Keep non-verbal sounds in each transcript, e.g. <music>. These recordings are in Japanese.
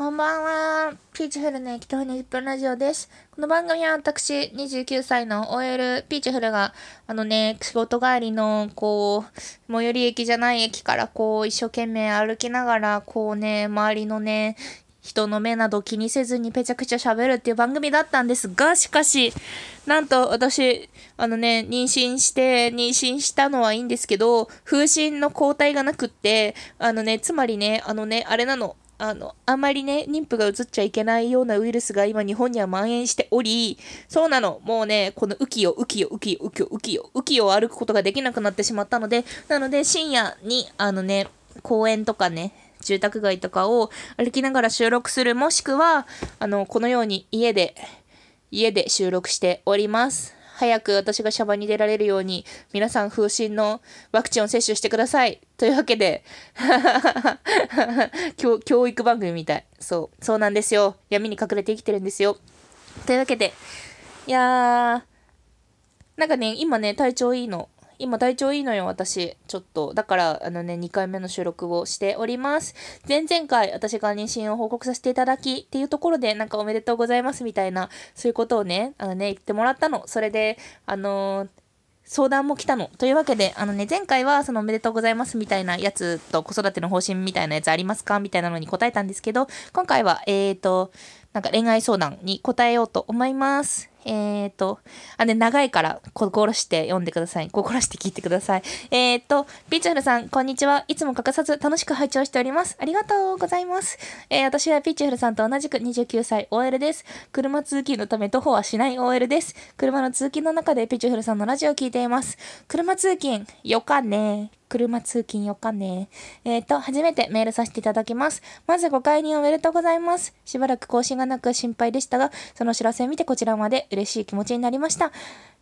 こんばんは。ピーチフルの適当に1分ラジオです。この番組は私、29歳の OL ピーチフルが、あのね、仕事帰りの、こう、最寄り駅じゃない駅から、こう、一生懸命歩きながら、こうね、周りのね、人の目など気にせずにぺちゃくちゃ喋るっていう番組だったんですが、しかし、なんと私、あのね、妊娠して、妊娠したのはいいんですけど、風疹の抗体がなくって、あのね、つまりね、あのね、あれなの、あの、あんまりね、妊婦が移っちゃいけないようなウイルスが今日本には蔓延しており、そうなの。もうね、この浮きを浮きを浮きを浮きを浮きを浮きを歩くことができなくなってしまったので、なので深夜に、あのね、公園とかね、住宅街とかを歩きながら収録する、もしくは、あの、このように家で、家で収録しております。早く私がシャバに出られるように、皆さん風疹のワクチンを接種してください。というわけで <laughs> 教、教育番組みたい。そう、そうなんですよ。闇に隠れて生きてるんですよ。というわけで、いやー、なんかね、今ね、体調いいの。今体調いいのよ、私。ちょっと。だから、あのね、2回目の収録をしております。前々回、私が妊娠を報告させていただきっていうところで、なんかおめでとうございますみたいな、そういうことをね、あのね、言ってもらったの。それで、あのー相談も来たの。というわけで、あのね、前回はそのおめでとうございますみたいなやつと子育ての方針みたいなやつありますか？みたいなのに答えたんですけど、今回は、えーと、なんか恋愛相談に答えようと思います。えっ、ー、と、あ、ね、長いから心して読んでください。心して聞いてください。えっ、ー、と、ピーチフルさん、こんにちは。いつも欠かさず楽しく拝聴しております。ありがとうございます。えー、私はピーチフルさんと同じく29歳 OL です。車通勤のため徒歩はしない OL です。車の通勤の中でピーチフルさんのラジオを聞いています。車通勤、よかね車通勤よかね。えっ、ー、と、初めてメールさせていただきます。まずご解任おめでとうございます。しばらく更新がなく心配でしたが、その知らせを見てこちらまで嬉しい気持ちになりました。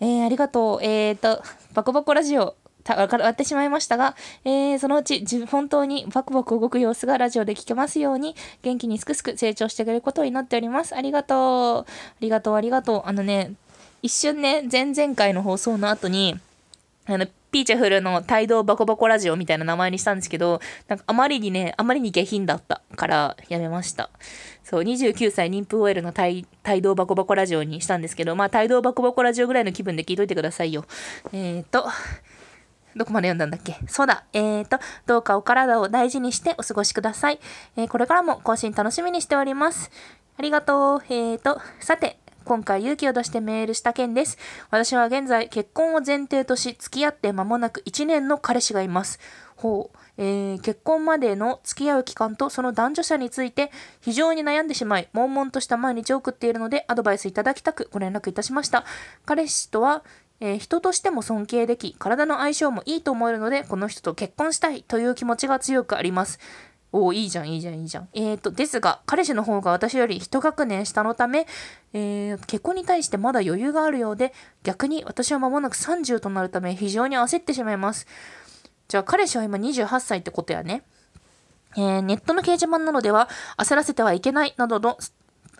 えー、ありがとう。えっ、ー、と、バコバコラジオ、割ってしまいましたが、えー、そのうち本当にバクバク動く様子がラジオで聞けますように、元気にすくすく成長してくれることを祈っております。ありがとう。ありがとう、ありがとう。あのね、一瞬ね、前々回の放送の後に、あの、ピーチャフルの帯同バコバコラジオみたいな名前にしたんですけど、なんかあまりにね、あまりに下品だったからやめました。そう、29歳妊婦 OL の帯同バコバコラジオにしたんですけど、まあ帯同バコバコラジオぐらいの気分で聞いといてくださいよ。えーと、どこまで読んだんだっけ？そうだ。えーと、どうかお体を大事にしてお過ごしください。えー、これからも更新楽しみにしております。ありがとう。えーと、さて、今回勇気を出してメールした件です。私は現在結婚を前提とし付き合って間もなく1年の彼氏がいます。ほう。えー、結婚までの付き合う期間とその男女者について非常に悩んでしまい、悶々とした毎日を送っているのでアドバイスいただきたくご連絡いたしました。彼氏とはえー、人としても尊敬でき、体の相性もいいと思えるので、この人と結婚したいという気持ちが強くあります。おお、いいじゃん、いいじゃん、いいじゃん。えっ、ー、と、ですが、彼氏の方が私より一学年下のため、えー、結婚に対してまだ余裕があるようで、逆に私は間もなく30となるため非常に焦ってしまいます。じゃあ、彼氏は今28歳ってことやね。えー、ネットの掲示板なのでは、焦らせてはいけないなどの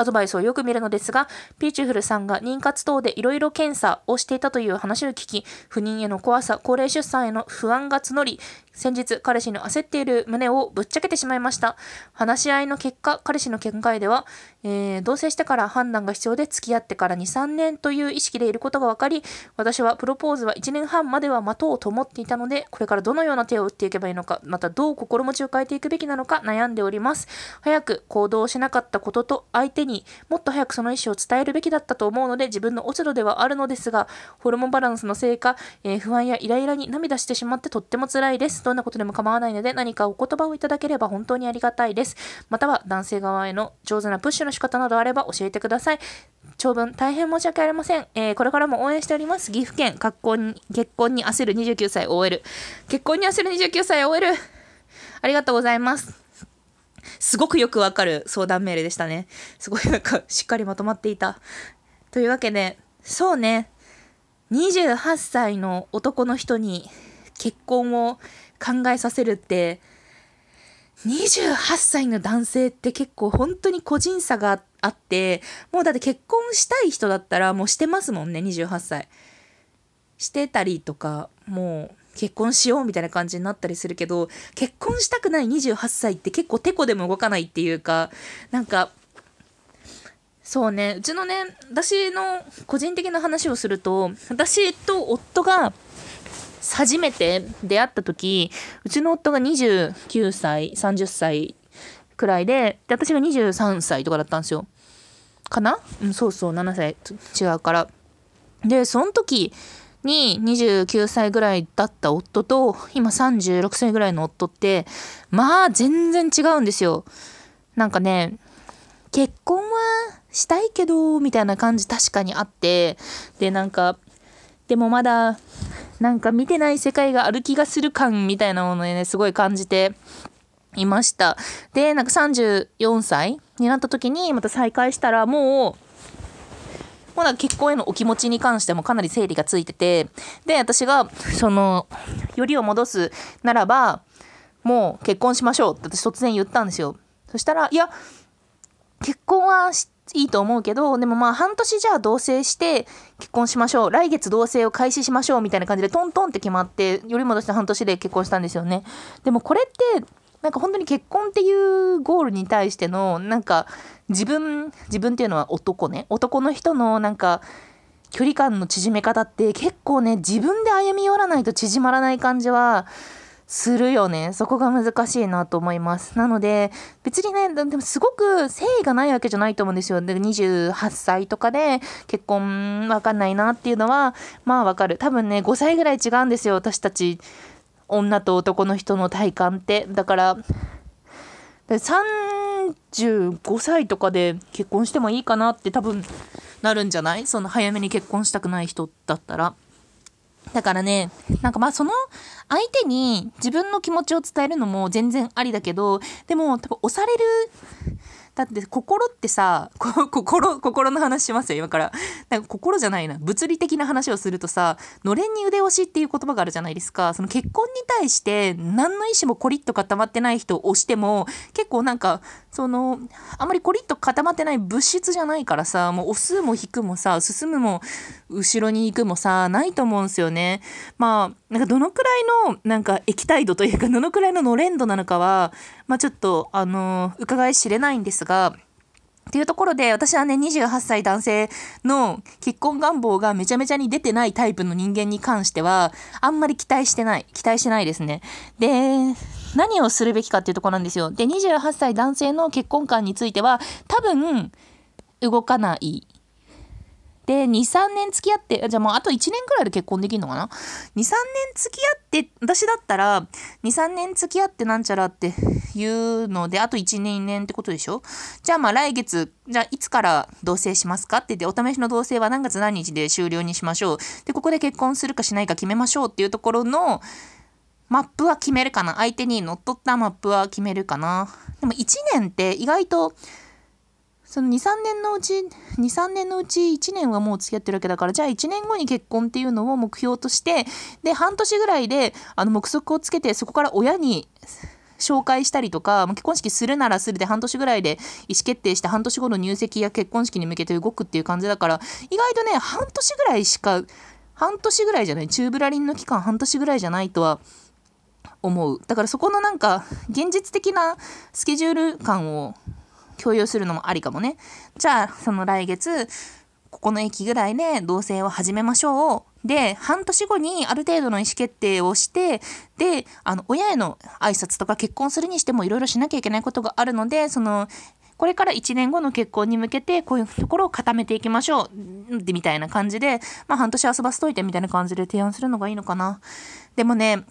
アドバイスをよく見るのですが、ピーチフルさんが妊活等でいろいろ検査をしていたという話を聞き、不妊への怖さ、高齢出産への不安が募り、先日彼氏の焦っている胸をぶっちゃけてしまいました。話し合いの結果、彼氏の見解では、えー、同棲してから判断が必要で付き合ってから2、3年という意識でいることが分かり、私はプロポーズは1年半までは待とうと思っていたので、これからどのような手を打っていけばいいのか、またどう心持ちを変えていくべきなのか悩んでおります。早く行動しなかったことと相手ににもっと早くその意思を伝えるべきだったと思うので、自分の落ち度ではあるのですが、ホルモンバランスのせいか、えー、不安やイライラに涙してしまってとっても辛いです。どんなことでも構わないので何かお言葉をいただければ本当にありがたいです。または男性側への上手なプッシュの仕方などあれば教えてください。長文大変申し訳ありません。えー、これからも応援しております。岐阜県結婚に結婚に焦る29歳 OL。結婚に焦る29歳 OL。ありがとうございます。すごくよくわかる相談メールでしたね。すごいなんかしっかりまとまっていた。というわけで、そうね。28歳の男の人に結婚を考えさせるって、28歳の男性って結構本当に個人差があって、もうだって結婚したい人だったらもうしてますもんね、28歳。してたりとか、もう結婚しようみたいな感じになったりするけど、結婚したくない28歳って結構テコでも動かないっていうか、なんか、そうね、うちのね、私の個人的な話をすると、私と夫が初めて出会った時、うちの夫が29歳、30歳くらいで、で、私が23歳とかだったんですよ。かな？うん、そうそう、7歳違うから。で、その時に29歳ぐらいだった夫と、今36歳ぐらいの夫って、まあ全然違うんですよ。なんかね、結婚はしたいけど、みたいな感じ確かにあって、で、なんか、でもまだ、なんか見てない世界がある気がする感みたいなものね、すごい感じていました。で、なんか34歳になった時にまた再会したらもう、もうなんか結婚へのお気持ちに関してもかなり整理がついてて、で、私が、その、よりを戻すならば、もう結婚しましょうって私突然言ったんですよ。そしたら、いや、結婚はいいと思うけど、でもまあ半年じゃあ同棲して結婚しましょう。来月同棲を開始しましょうみたいな感じでトントンって決まって、より戻して半年で結婚したんですよね。でもこれって、なんか本当に結婚っていうゴールに対しての、なんか自分、自分っていうのは男ね。男の人のなんか距離感の縮め方って結構ね、自分で歩み寄らないと縮まらない感じは、するよね。そこが難しいなと思います。なので、別にね、でもすごく誠意がないわけじゃないと思うんですよ。で、28歳とかで結婚わかんないなっていうのは、まあわかる。多分ね、5歳ぐらい違うんですよ。私たち、女と男の人の体感って。だから、35歳とかで結婚してもいいかなって多分なるんじゃない？その早めに結婚したくない人だったら。だからね、なんかまあその相手に自分の気持ちを伝えるのも全然ありだけど、でも多分押されるだって心ってさ、心、心の話しますよ、今から。なんか心じゃないな。物理的な話をするとさ、のれんに腕押しっていう言葉があるじゃないですか。その結婚に対して何の意思もコリッと固まってない人を押しても、結構なんか、その、あまりコリッと固まってない物質じゃないからさ、もう押すも引くもさ、進むも後ろに行くもさ、ないと思うんですよね。まあ、なんかどのくらいの、なんか液体度というか、どのくらいののれん度なのかは、まあちょっと、あの伺い知れないんですが、っていうところで、私はね、28歳男性の結婚願望がめちゃめちゃに出てないタイプの人間に関しては、あんまり期待してない。期待してないですね。で、何をするべきかっていうとこなんですよ。で、28歳男性の結婚観については、多分、動かない。で、2、3年付き合って、じゃあもうあと1年くらいで結婚できるのかな ?2、3年付き合って、私だったら、2、3年付き合ってなんちゃらっていうので、あと1年、2年ってことでしょ？じゃあまあ来月、じゃあいつから同棲しますか？って言って、お試しの同棲は何月何日で終了にしましょう。で、ここで結婚するかしないか決めましょうっていうところの、マップは決めるかな？相手に乗っ取ったマップは決めるかな？でも1年って意外とその2、3年のうち、2、3年のうち1年はもう付き合ってるわけだから、じゃあ1年後に結婚っていうのを目標として、で、半年ぐらいで、あの、目測をつけて、そこから親に、紹介したりとか、結婚式するならするで半年ぐらいで意思決定して半年後の入籍や結婚式に向けて動くっていう感じだから、意外とね、半年ぐらいしか、半年ぐらいじゃない、中ブラリンの期間半年ぐらいじゃないとは思う。だからそこのなんか、現実的なスケジュール感を共有するのもありかもね。じゃあ、その来月、ここの駅ぐらいで同棲を始めましょう。で、半年後にある程度の意思決定をして、で、あの、親への挨拶とか結婚するにしてもいろいろしなきゃいけないことがあるので、その、これから1年後の結婚に向けて、こういうところを固めていきましょう。で、みたいな感じで、まあ、半年遊ばせといてみたいな感じで提案するのがいいのかな。でもね、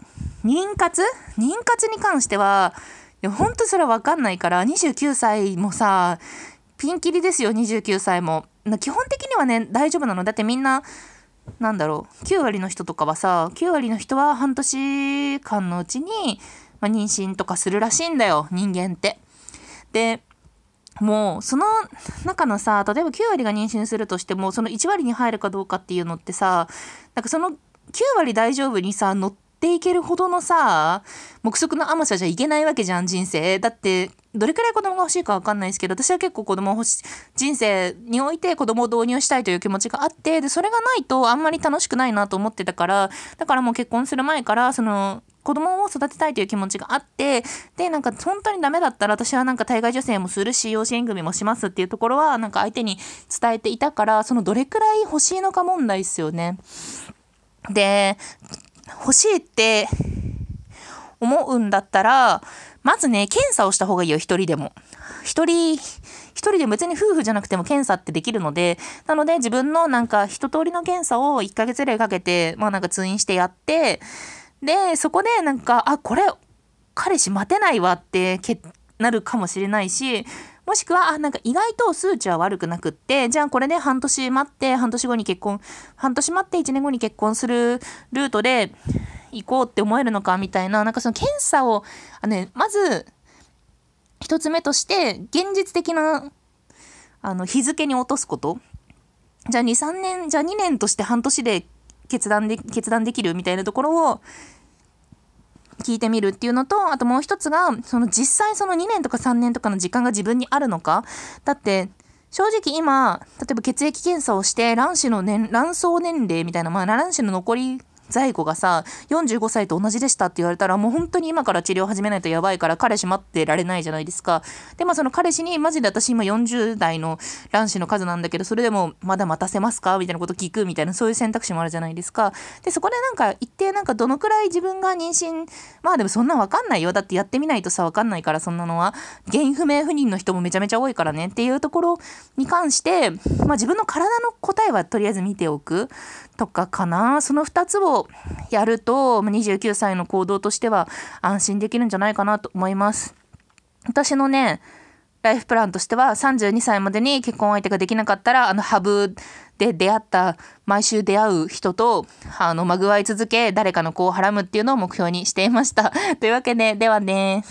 妊活？妊活に関しては、いや、ほんとそれわかんないから、29歳もさ、ピンキリですよ、29歳も。基本的にはね、大丈夫なの。だってみんな、なんだろう、9割の人とかはさ、9割の人は半年間のうちに、まあ、妊娠とかするらしいんだよ、人間って。で、もう、その中のさ、例えば9割が妊娠するとしても、その1割に入るかどうかっていうのってさ、なんかその9割大丈夫にさ、乗っていけるほどのさ、目測の甘さじゃいけないわけじゃん、人生。だって、どれくらい子供が欲しいかわかんないですけど、私は結構子供欲しい、人生において子供を導入したいという気持ちがあって、で、それがないとあんまり楽しくないなと思ってたから、だからもう結婚する前から、その、子供を育てたいという気持ちがあって、で、なんか本当にダメだったら私はなんか体外受精もするし、養子縁組もしますっていうところは、なんか相手に伝えていたから、そのどれくらい欲しいのか問題ですよね。で、欲しいって思うんだったら、まずね、検査をした方がいいよ、一人でも。一人、一人で別に夫婦じゃなくても検査ってできるので、なので自分のなんか一通りの検査を1ヶ月ぐらいかけて、まあなんか通院してやって、で、そこでなんか、あ、これ、彼氏待てないわってけなるかもしれないし、もしくは、あ、なんか意外と数値は悪くなくって、じゃあこれで半年待って、半年後に結婚、半年待って1年後に結婚するルートで行こうって思えるのかみたいな、なんかその検査を、あね、まず、一つ目として、現実的な、あの、日付に落とすこと。じゃあ2、3年、じゃあ2年として半年で決断で、決断できるみたいなところを聞いてみるっていうのと、あともう一つが、その実際その2年とか3年とかの時間が自分にあるのか。だって、正直今、例えば血液検査をして、卵子の年、卵巣年齢みたいな、まあ卵子の残り在庫がさ、45歳と同じでしたって言われたら、もう本当に今から治療始めないとやばいから、彼氏待ってられないじゃないですか。で、まあその彼氏に、マジで私今40代の卵子の数なんだけど、それでもまだ待たせますか？みたいなこと聞くみたいな、そういう選択肢もあるじゃないですか。で、そこでなんか、一定なんかどのくらい自分が妊娠、まあでもそんなわかんないよ。だってやってみないとさ、わかんないから、そんなのは。原因不明不妊の人もめちゃめちゃ多いからねっていうところに関して、まあ自分の体の答えはとりあえず見ておくとかかな。その2つをやると、29歳の行動としては安心できるんじゃないかなと思います。私のね、ライフプランとしては32歳までに結婚相手ができなかったら、あのハブで出会った、毎週出会う人と、あの、まぐわい続け、誰かの子をはらむっていうのを目標にしていました。<laughs> というわけで、ではね。